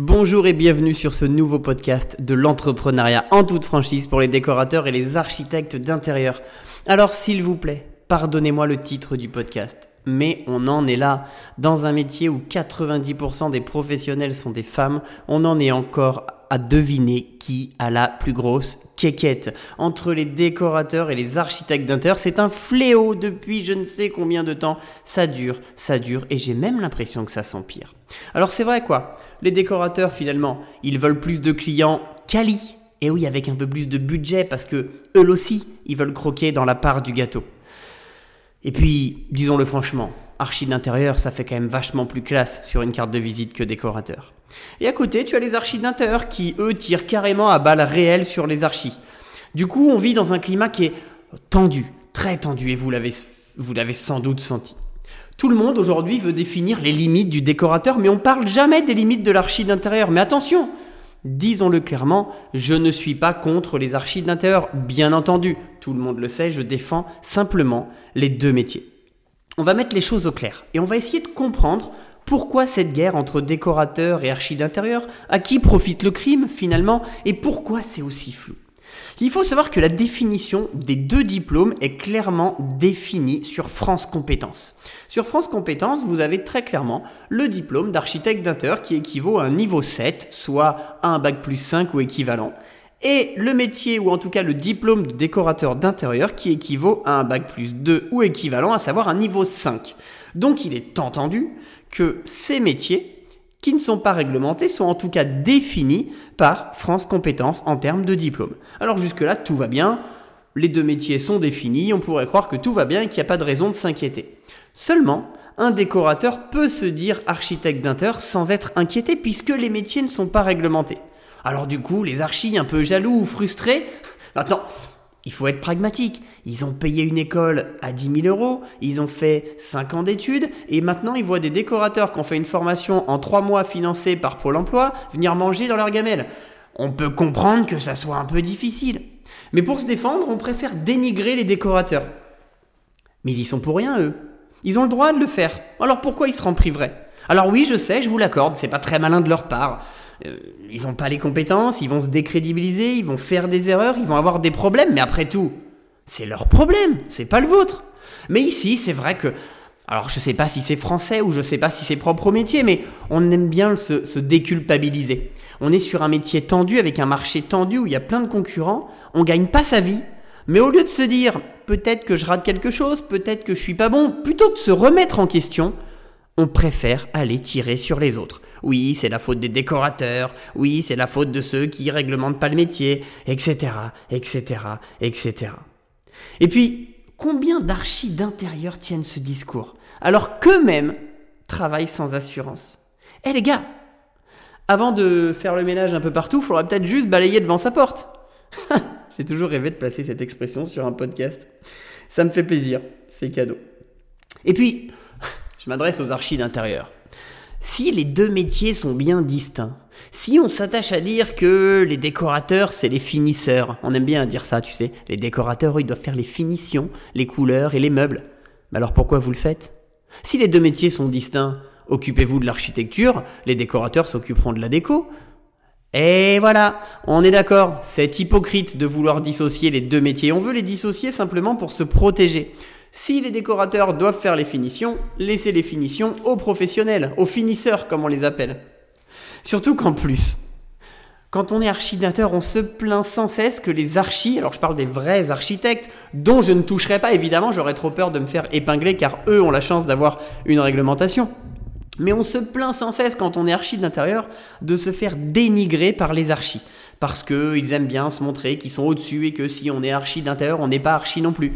Bonjour et bienvenue sur ce nouveau podcast de l'entrepreneuriat en toute franchise pour les décorateurs et les architectes d'intérieur. Alors s'il vous plaît, pardonnez-moi le titre du podcast, mais on en est là. Dans un métier où 90% des professionnels sont des femmes, on en est encore à deviner qui a la plus grosse quéquette. Entre les décorateurs et les architectes d'intérieur, c'est un fléau depuis je ne sais combien de temps. Ça dure, ça dure, et j'ai même l'impression que ça s'empire. Alors c'est vrai quoi, les décorateurs finalement, ils veulent plus de clients quali. Et oui, avec un peu plus de budget, parce que eux aussi, ils veulent croquer dans la part du gâteau. Et puis, disons-le franchement, archi d'intérieur, ça fait quand même vachement plus classe sur une carte de visite que décorateur. Et à côté, tu as les archis d'intérieur qui, eux, tirent carrément à balles réelles sur les archis. Du coup, on vit dans un climat qui est tendu, très tendu, et vous l'avez, sans doute senti. Tout le monde aujourd'hui veut définir les limites du décorateur, mais on parle jamais des limites de l'archi d'intérieur. Mais attention, disons-le clairement, je ne suis pas contre les archis d'intérieur, bien entendu. Tout le monde le sait, je défends simplement les deux métiers. On va mettre les choses au clair et on va essayer de comprendre pourquoi cette guerre entre décorateurs et archi d'intérieur À qui profite le crime finalement Et pourquoi c'est aussi flou il faut savoir que la définition des deux diplômes est clairement définie sur France Compétences. Sur France Compétences, vous avez très clairement le diplôme d'architecte d'intérieur qui équivaut à un niveau 7, soit à un bac plus 5 ou équivalent, et le métier ou en tout cas le diplôme de décorateur d'intérieur qui équivaut à un bac plus 2 ou équivalent, à savoir un niveau 5. Donc il est entendu que ces métiers qui ne sont pas réglementés sont en tout cas définis par France Compétences en termes de diplôme. Alors jusque-là, tout va bien, les deux métiers sont définis, on pourrait croire que tout va bien et qu'il n'y a pas de raison de s'inquiéter. Seulement, un décorateur peut se dire architecte d'intérieur sans être inquiété puisque les métiers ne sont pas réglementés. Alors du coup, les archis un peu jaloux ou frustrés, attends, il faut être pragmatique. Ils ont payé une école à 10 000 euros, ils ont fait 5 ans d'études, et maintenant ils voient des décorateurs qui ont fait une formation en 3 mois financée par Pôle emploi venir manger dans leur gamelle. On peut comprendre que ça soit un peu difficile. Mais pour se défendre, on préfère dénigrer les décorateurs. Mais ils sont pour rien, eux. Ils ont le droit de le faire. Alors pourquoi ils se priveraient Alors oui, je sais, je vous l'accorde, c'est pas très malin de leur part. Euh, ils n'ont pas les compétences, ils vont se décrédibiliser, ils vont faire des erreurs, ils vont avoir des problèmes, mais après tout, c'est leur problème, c'est pas le vôtre. Mais ici, c'est vrai que, alors je sais pas si c'est français ou je sais pas si c'est propre au métier, mais on aime bien se, se déculpabiliser. On est sur un métier tendu avec un marché tendu où il y a plein de concurrents, on gagne pas sa vie, mais au lieu de se dire peut-être que je rate quelque chose, peut-être que je suis pas bon, plutôt que de se remettre en question, on préfère aller tirer sur les autres. Oui, c'est la faute des décorateurs, oui, c'est la faute de ceux qui réglementent pas le métier, etc., etc., etc. Et puis, combien d'archis d'intérieur tiennent ce discours, alors qu'eux-mêmes travaillent sans assurance Eh les gars, avant de faire le ménage un peu partout, il faudra peut-être juste balayer devant sa porte. J'ai toujours rêvé de placer cette expression sur un podcast. Ça me fait plaisir, c'est cadeau. Et puis, je m'adresse aux archis d'intérieur. Si les deux métiers sont bien distincts, si on s'attache à dire que les décorateurs, c'est les finisseurs, on aime bien dire ça, tu sais, les décorateurs, ils doivent faire les finitions, les couleurs et les meubles. Mais alors pourquoi vous le faites? Si les deux métiers sont distincts, occupez-vous de l'architecture, les décorateurs s'occuperont de la déco. Et voilà, on est d'accord, c'est hypocrite de vouloir dissocier les deux métiers. On veut les dissocier simplement pour se protéger. Si les décorateurs doivent faire les finitions, laissez les finitions aux professionnels, aux finisseurs comme on les appelle. Surtout qu'en plus, quand on est architecteur, on se plaint sans cesse que les archis, alors je parle des vrais architectes, dont je ne toucherai pas évidemment, j'aurais trop peur de me faire épingler car eux ont la chance d'avoir une réglementation. Mais on se plaint sans cesse quand on est archi d'intérieur de se faire dénigrer par les archis. Parce qu'ils aiment bien se montrer qu'ils sont au-dessus et que si on est archi d'intérieur, on n'est pas archi non plus.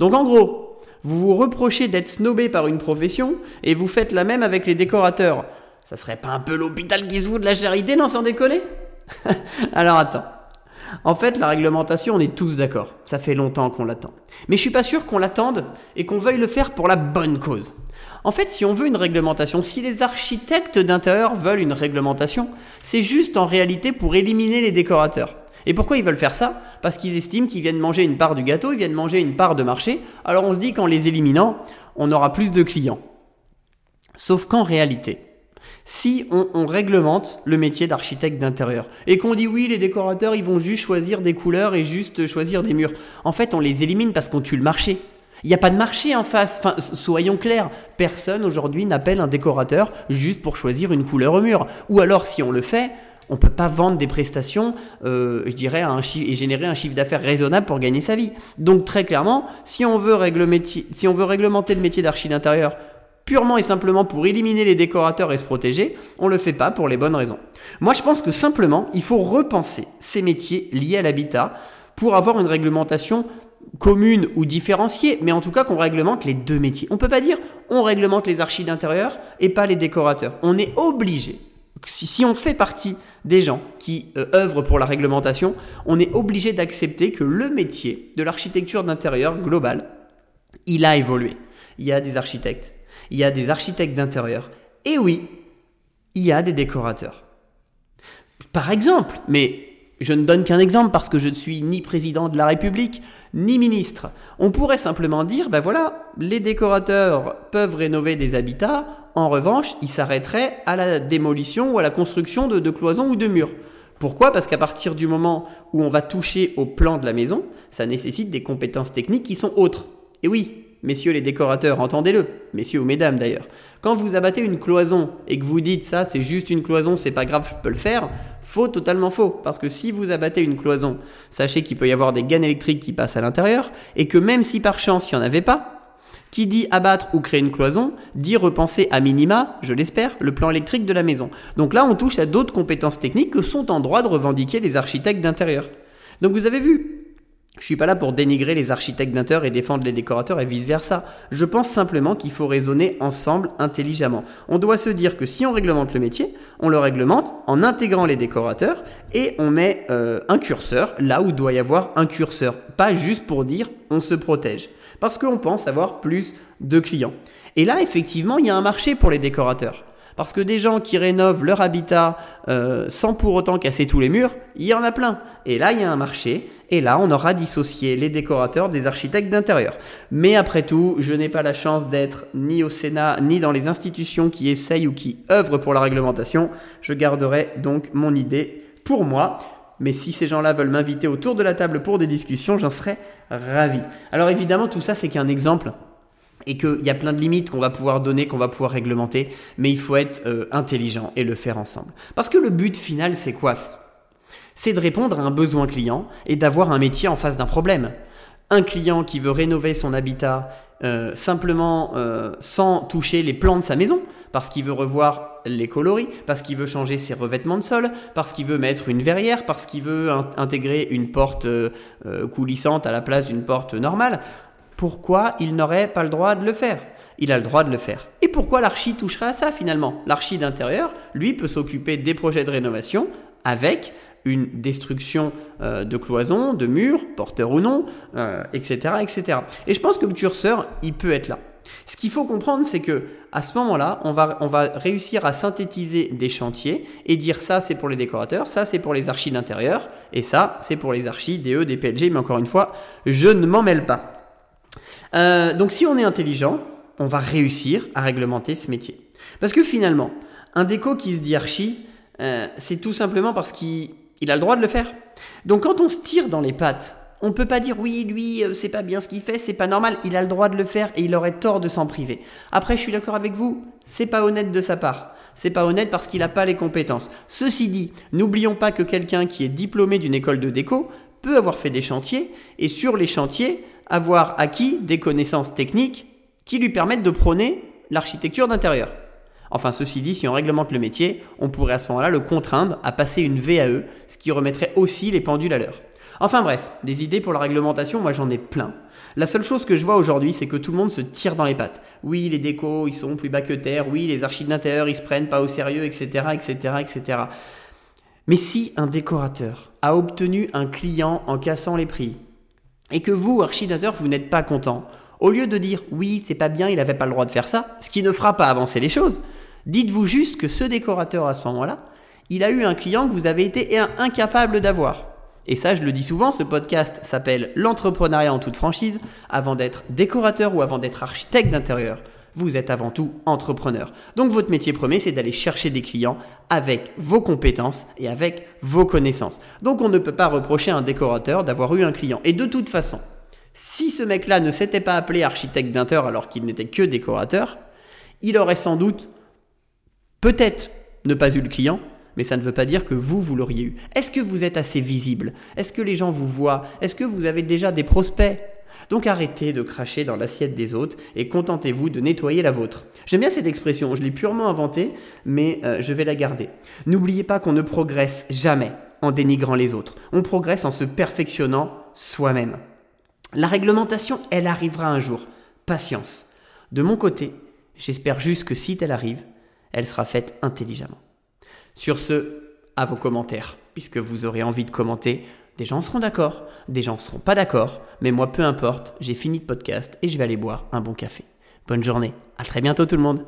Donc en gros, vous vous reprochez d'être snobé par une profession et vous faites la même avec les décorateurs. Ça serait pas un peu l'hôpital qui se fout de la charité, non, sans décoller Alors attends. En fait, la réglementation, on est tous d'accord. Ça fait longtemps qu'on l'attend. Mais je suis pas sûr qu'on l'attende et qu'on veuille le faire pour la bonne cause. En fait, si on veut une réglementation, si les architectes d'intérieur veulent une réglementation, c'est juste en réalité pour éliminer les décorateurs. Et pourquoi ils veulent faire ça? Parce qu'ils estiment qu'ils viennent manger une part du gâteau, ils viennent manger une part de marché. Alors on se dit qu'en les éliminant, on aura plus de clients. Sauf qu'en réalité, si on, réglemente le métier d'architecte d'intérieur et qu'on dit oui, les décorateurs, ils vont juste choisir des couleurs et juste choisir des murs. En fait, on les élimine parce qu'on tue le marché. Il n'y a pas de marché en face. Enfin, soyons clairs, personne aujourd'hui n'appelle un décorateur juste pour choisir une couleur au mur. Ou alors, si on le fait, on ne peut pas vendre des prestations, euh, je dirais, et générer un chiffre d'affaires raisonnable pour gagner sa vie. Donc très clairement, si on veut, si on veut réglementer le métier d'archi d'intérieur purement et simplement pour éliminer les décorateurs et se protéger, on ne le fait pas pour les bonnes raisons. Moi, je pense que simplement, il faut repenser ces métiers liés à l'habitat pour avoir une réglementation commune ou différenciée, mais en tout cas qu'on réglemente les deux métiers. On ne peut pas dire on réglemente les archives d'intérieur et pas les décorateurs. On est obligé. Si, on fait partie des gens qui euh, œuvrent pour la réglementation, on est obligé d'accepter que le métier de l'architecture d'intérieur globale, il a évolué. Il y a des architectes, il y a des architectes d'intérieur, et oui, il y a des décorateurs. Par exemple, mais je ne donne qu'un exemple parce que je ne suis ni président de la République, ni ministre. On pourrait simplement dire, ben voilà, les décorateurs peuvent rénover des habitats, en revanche, ils s'arrêteraient à la démolition ou à la construction de, de cloisons ou de murs. Pourquoi? Parce qu'à partir du moment où on va toucher au plan de la maison, ça nécessite des compétences techniques qui sont autres. Et oui, messieurs les décorateurs, entendez-le, messieurs ou mesdames d'ailleurs. Quand vous abattez une cloison et que vous dites ça, c'est juste une cloison, c'est pas grave, je peux le faire, faux, totalement faux. Parce que si vous abattez une cloison, sachez qu'il peut y avoir des gaines électriques qui passent à l'intérieur et que même si par chance il n'y en avait pas, qui dit abattre ou créer une cloison, dit repenser à minima, je l'espère, le plan électrique de la maison. Donc là, on touche à d'autres compétences techniques que sont en droit de revendiquer les architectes d'intérieur. Donc vous avez vu, je suis pas là pour dénigrer les architectes d'intérieur et défendre les décorateurs et vice versa. Je pense simplement qu'il faut raisonner ensemble intelligemment. On doit se dire que si on réglemente le métier, on le réglemente en intégrant les décorateurs et on met euh, un curseur là où doit y avoir un curseur. Pas juste pour dire on se protège. Parce qu'on pense avoir plus de clients. Et là, effectivement, il y a un marché pour les décorateurs. Parce que des gens qui rénovent leur habitat euh, sans pour autant casser tous les murs, il y en a plein. Et là, il y a un marché. Et là, on aura dissocié les décorateurs des architectes d'intérieur. Mais après tout, je n'ai pas la chance d'être ni au Sénat, ni dans les institutions qui essayent ou qui œuvrent pour la réglementation. Je garderai donc mon idée pour moi. Mais si ces gens-là veulent m'inviter autour de la table pour des discussions, j'en serais ravi. Alors évidemment, tout ça, c'est qu'un exemple et qu'il y a plein de limites qu'on va pouvoir donner, qu'on va pouvoir réglementer, mais il faut être euh, intelligent et le faire ensemble. Parce que le but final, c'est quoi? C'est de répondre à un besoin client et d'avoir un métier en face d'un problème. Un client qui veut rénover son habitat euh, simplement euh, sans toucher les plans de sa maison, parce qu'il veut revoir les coloris, parce qu'il veut changer ses revêtements de sol, parce qu'il veut mettre une verrière, parce qu'il veut intégrer une porte coulissante à la place d'une porte normale pourquoi il n'aurait pas le droit de le faire il a le droit de le faire. Et pourquoi l'archi toucherait à ça finalement? L'archi d'intérieur, lui, peut s'occuper des projets de rénovation avec une destruction euh, de cloisons, de murs, porteurs ou non, etc., euh, etc. Et je pense que le curseur, il peut être là. Ce qu'il faut comprendre, c'est que à ce moment-là, on va, on va réussir à synthétiser des chantiers et dire ça, c'est pour les décorateurs, ça, c'est pour les archis d'intérieur, et ça, c'est pour les archis, DE, DPLG, mais encore une fois, je ne m'en mêle pas. Euh, donc si on est intelligent, on va réussir à réglementer ce métier. Parce que finalement, un déco qui se dit archi, euh, c'est tout simplement parce qu'il a le droit de le faire. Donc quand on se tire dans les pattes, on ne peut pas dire oui, lui, euh, c'est pas bien ce qu'il fait, c'est pas normal, il a le droit de le faire et il aurait tort de s'en priver. Après, je suis d'accord avec vous, c'est pas honnête de sa part. C'est pas honnête parce qu'il n'a pas les compétences. Ceci dit, n'oublions pas que quelqu'un qui est diplômé d'une école de déco peut avoir fait des chantiers et sur les chantiers, avoir acquis des connaissances techniques qui lui permettent de prôner l'architecture d'intérieur. Enfin, ceci dit, si on réglemente le métier, on pourrait à ce moment-là le contraindre à passer une VAE, ce qui remettrait aussi les pendules à l'heure. Enfin bref, des idées pour la réglementation, moi j'en ai plein. La seule chose que je vois aujourd'hui, c'est que tout le monde se tire dans les pattes. Oui, les décos, ils sont plus bas que terre. Oui, les archives d'intérieur, ils se prennent pas au sérieux, etc., etc., etc. Mais si un décorateur a obtenu un client en cassant les prix, et que vous, architecteur, vous n'êtes pas content, au lieu de dire oui, c'est pas bien, il n'avait pas le droit de faire ça, ce qui ne fera pas avancer les choses, dites-vous juste que ce décorateur à ce moment-là, il a eu un client que vous avez été incapable d'avoir. Et ça, je le dis souvent, ce podcast s'appelle L'entrepreneuriat en toute franchise. Avant d'être décorateur ou avant d'être architecte d'intérieur, Vous êtes avant tout entrepreneur. Donc votre métier premier, c'est d'aller chercher des clients avec vos compétences et avec vos connaissances. Donc on ne peut pas reprocher à un décorateur d'avoir eu un client. Et de toute façon, si ce mec-là ne s'était pas appelé architecte d'inter alors qu'il n'était que décorateur, il aurait sans doute peut-être ne pas eu le client, mais ça ne veut pas dire que vous, vous l'auriez eu. Est-ce que vous êtes assez visible? Est-ce que les gens vous voient? Est-ce que vous avez déjà des prospects? Donc arrêtez de cracher dans l'assiette des autres et contentez-vous de nettoyer la vôtre. J'aime bien cette expression, je l'ai purement inventée, mais euh, je vais la garder. N'oubliez pas qu'on ne progresse jamais en dénigrant les autres. On progresse en se perfectionnant soi-même. La réglementation, elle arrivera un jour. Patience. De mon côté, j'espère juste que si elle arrive, elle sera faite intelligemment. Sur ce, à vos commentaires, puisque vous aurez envie de commenter. Des gens seront d'accord, des gens seront pas d'accord, mais moi peu importe, j'ai fini le podcast et je vais aller boire un bon café. Bonne journée, à très bientôt tout le monde